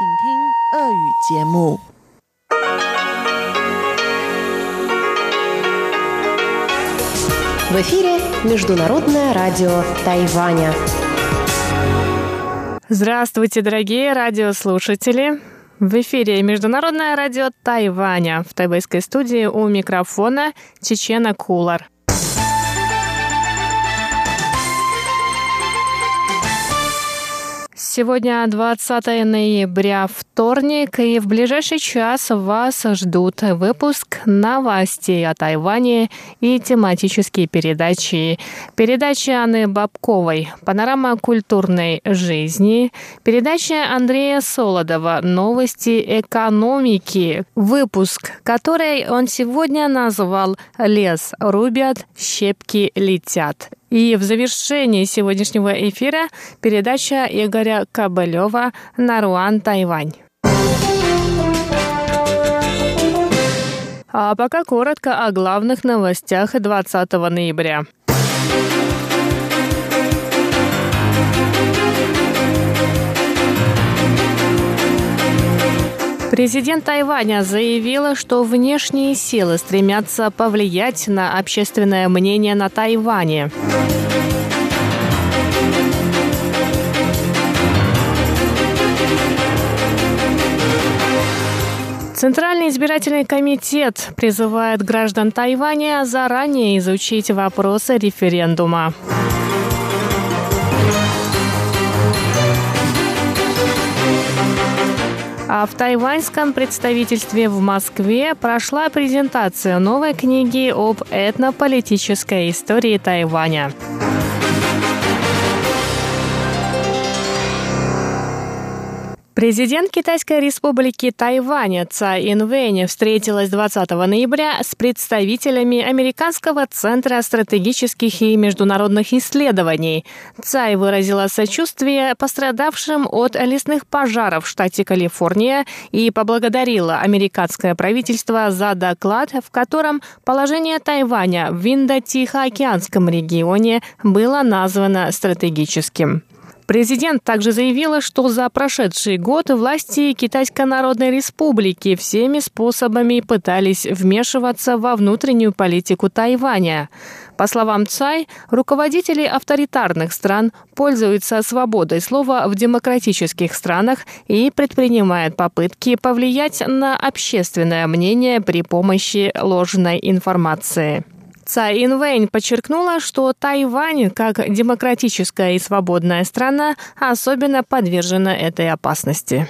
В эфире Международное радио Тайваня. Здравствуйте, дорогие радиослушатели! В эфире Международное радио Тайваня. В тайбайской студии у микрофона Чечена Кулар. Сегодня 20 ноября, вторник, и в ближайший час вас ждут выпуск новостей о Тайване и тематические передачи. Передача Анны Бабковой «Панорама культурной жизни», передача Андрея Солодова «Новости экономики», выпуск, который он сегодня назвал «Лес рубят, щепки летят». И в завершении сегодняшнего эфира передача Игоря Кабалева «Наруан, Тайвань». А пока коротко о главных новостях 20 ноября. Президент Тайваня заявила, что внешние силы стремятся повлиять на общественное мнение на Тайване. Центральный избирательный комитет призывает граждан Тайваня заранее изучить вопросы референдума. А в тайваньском представительстве в Москве прошла презентация новой книги об этнополитической истории Тайваня. Президент Китайской республики Тайвань Цай Инвэнь встретилась 20 ноября с представителями Американского центра стратегических и международных исследований. Цай выразила сочувствие пострадавшим от лесных пожаров в штате Калифорния и поблагодарила американское правительство за доклад, в котором положение Тайваня в Индо-Тихоокеанском регионе было названо стратегическим. Президент также заявила, что за прошедший год власти Китайской Народной Республики всеми способами пытались вмешиваться во внутреннюю политику Тайваня. По словам Цай, руководители авторитарных стран пользуются свободой слова в демократических странах и предпринимают попытки повлиять на общественное мнение при помощи ложной информации. Цай Инвэнь подчеркнула, что Тайвань, как демократическая и свободная страна, особенно подвержена этой опасности.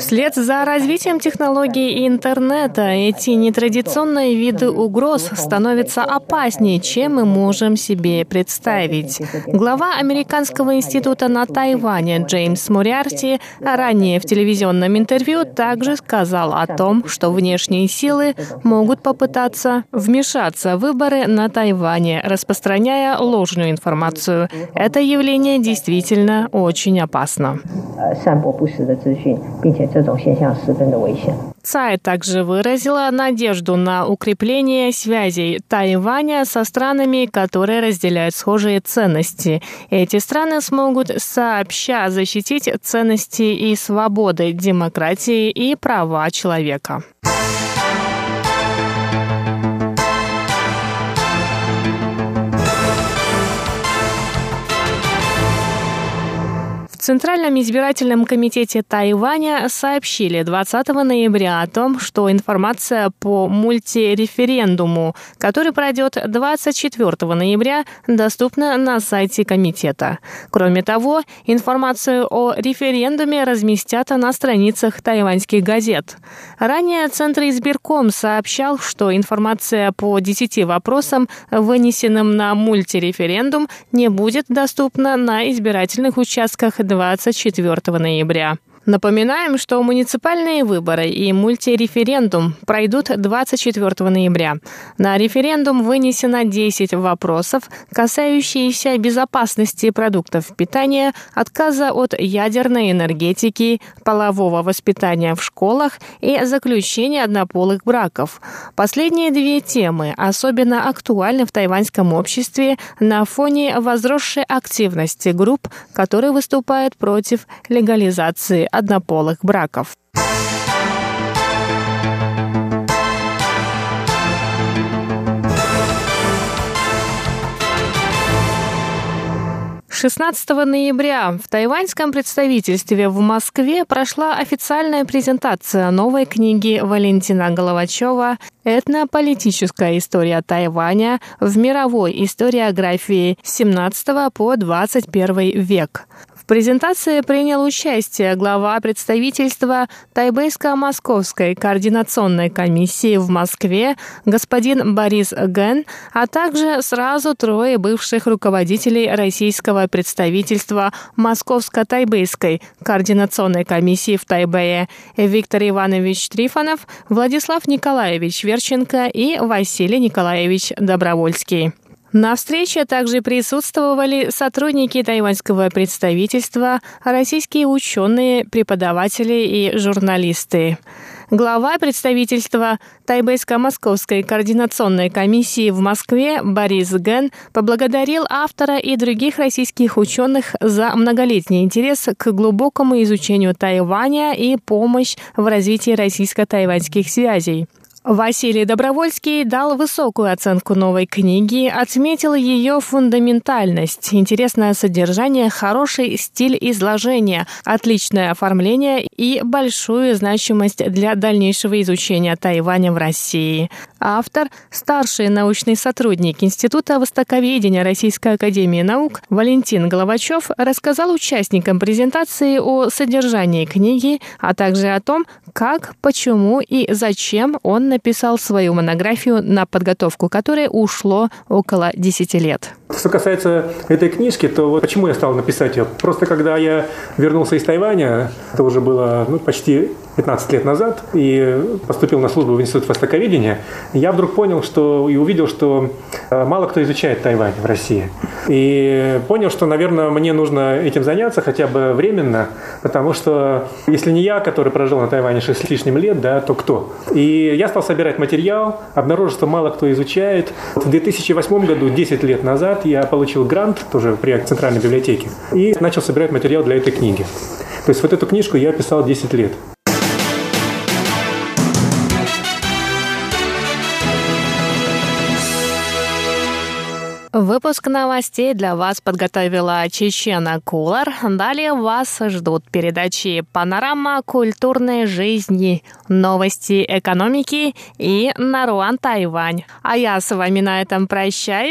Вслед за развитием технологий и интернета эти нетрадиционные виды угроз становятся опаснее, чем мы можем себе представить. Глава Американского института на Тайване Джеймс Муриарти ранее в телевизионном интервью также сказал о том, что внешние силы могут попытаться вмешаться в выборы на Тайване, распространяя ложную информацию. Это явление действительно очень опасно. Цай также выразила надежду на укрепление связей Тайваня со странами, которые разделяют схожие ценности. Эти страны смогут сообща защитить ценности и свободы, демократии и права человека. Центральном избирательном комитете Тайваня сообщили 20 ноября о том, что информация по мультиреферендуму, который пройдет 24 ноября, доступна на сайте комитета. Кроме того, информацию о референдуме разместят на страницах тайваньских газет. Ранее Центр избирком сообщал, что информация по 10 вопросам, вынесенным на мультиреферендум, не будет доступна на избирательных участках 24 ноября. Напоминаем, что муниципальные выборы и мультиреферендум пройдут 24 ноября. На референдум вынесено 10 вопросов, касающиеся безопасности продуктов питания, отказа от ядерной энергетики, полового воспитания в школах и заключения однополых браков. Последние две темы особенно актуальны в тайваньском обществе на фоне возросшей активности групп, которые выступают против легализации однополых браков. 16 ноября в тайваньском представительстве в Москве прошла официальная презентация новой книги Валентина Головачева «Этнополитическая история Тайваня в мировой историографии с 17 по 21 век» презентации принял участие глава представительства Тайбэйско-Московской координационной комиссии в Москве господин Борис Ген, а также сразу трое бывших руководителей российского представительства Московско-Тайбэйской координационной комиссии в Тайбэе Виктор Иванович Трифонов, Владислав Николаевич Верченко и Василий Николаевич Добровольский. На встрече также присутствовали сотрудники тайваньского представительства, российские ученые, преподаватели и журналисты. Глава представительства Тайбэйско-Московской координационной комиссии в Москве Борис Ген поблагодарил автора и других российских ученых за многолетний интерес к глубокому изучению Тайваня и помощь в развитии российско-тайваньских связей. Василий Добровольский дал высокую оценку новой книги, отметил ее фундаментальность, интересное содержание, хороший стиль изложения, отличное оформление и большую значимость для дальнейшего изучения Тайваня в России. Автор, старший научный сотрудник Института востоковедения Российской академии наук Валентин Головачев рассказал участникам презентации о содержании книги, а также о том, как, почему и зачем он написал свою монографию, на подготовку которой ушло около 10 лет. Что касается этой книжки, то вот почему я стал написать ее? Просто когда я вернулся из Тайваня, это уже было ну, почти 15 лет назад, и поступил на службу в Институт Востоковедения, я вдруг понял что и увидел, что э, мало кто изучает Тайвань в России. И понял, что, наверное, мне нужно этим заняться хотя бы временно, потому что если не я, который прожил на Тайване 6 с лишним лет, да, то кто? И я стал собирать материал, обнаружил, что мало кто изучает. В 2008 году, 10 лет назад, я получил грант тоже при Центральной библиотеке и начал собирать материал для этой книги. То есть вот эту книжку я писал 10 лет. Выпуск новостей для вас подготовила Чечена Кулар. Далее вас ждут передачи «Панорама культурной жизни», «Новости экономики» и «Наруан Тайвань». А я с вами на этом прощаюсь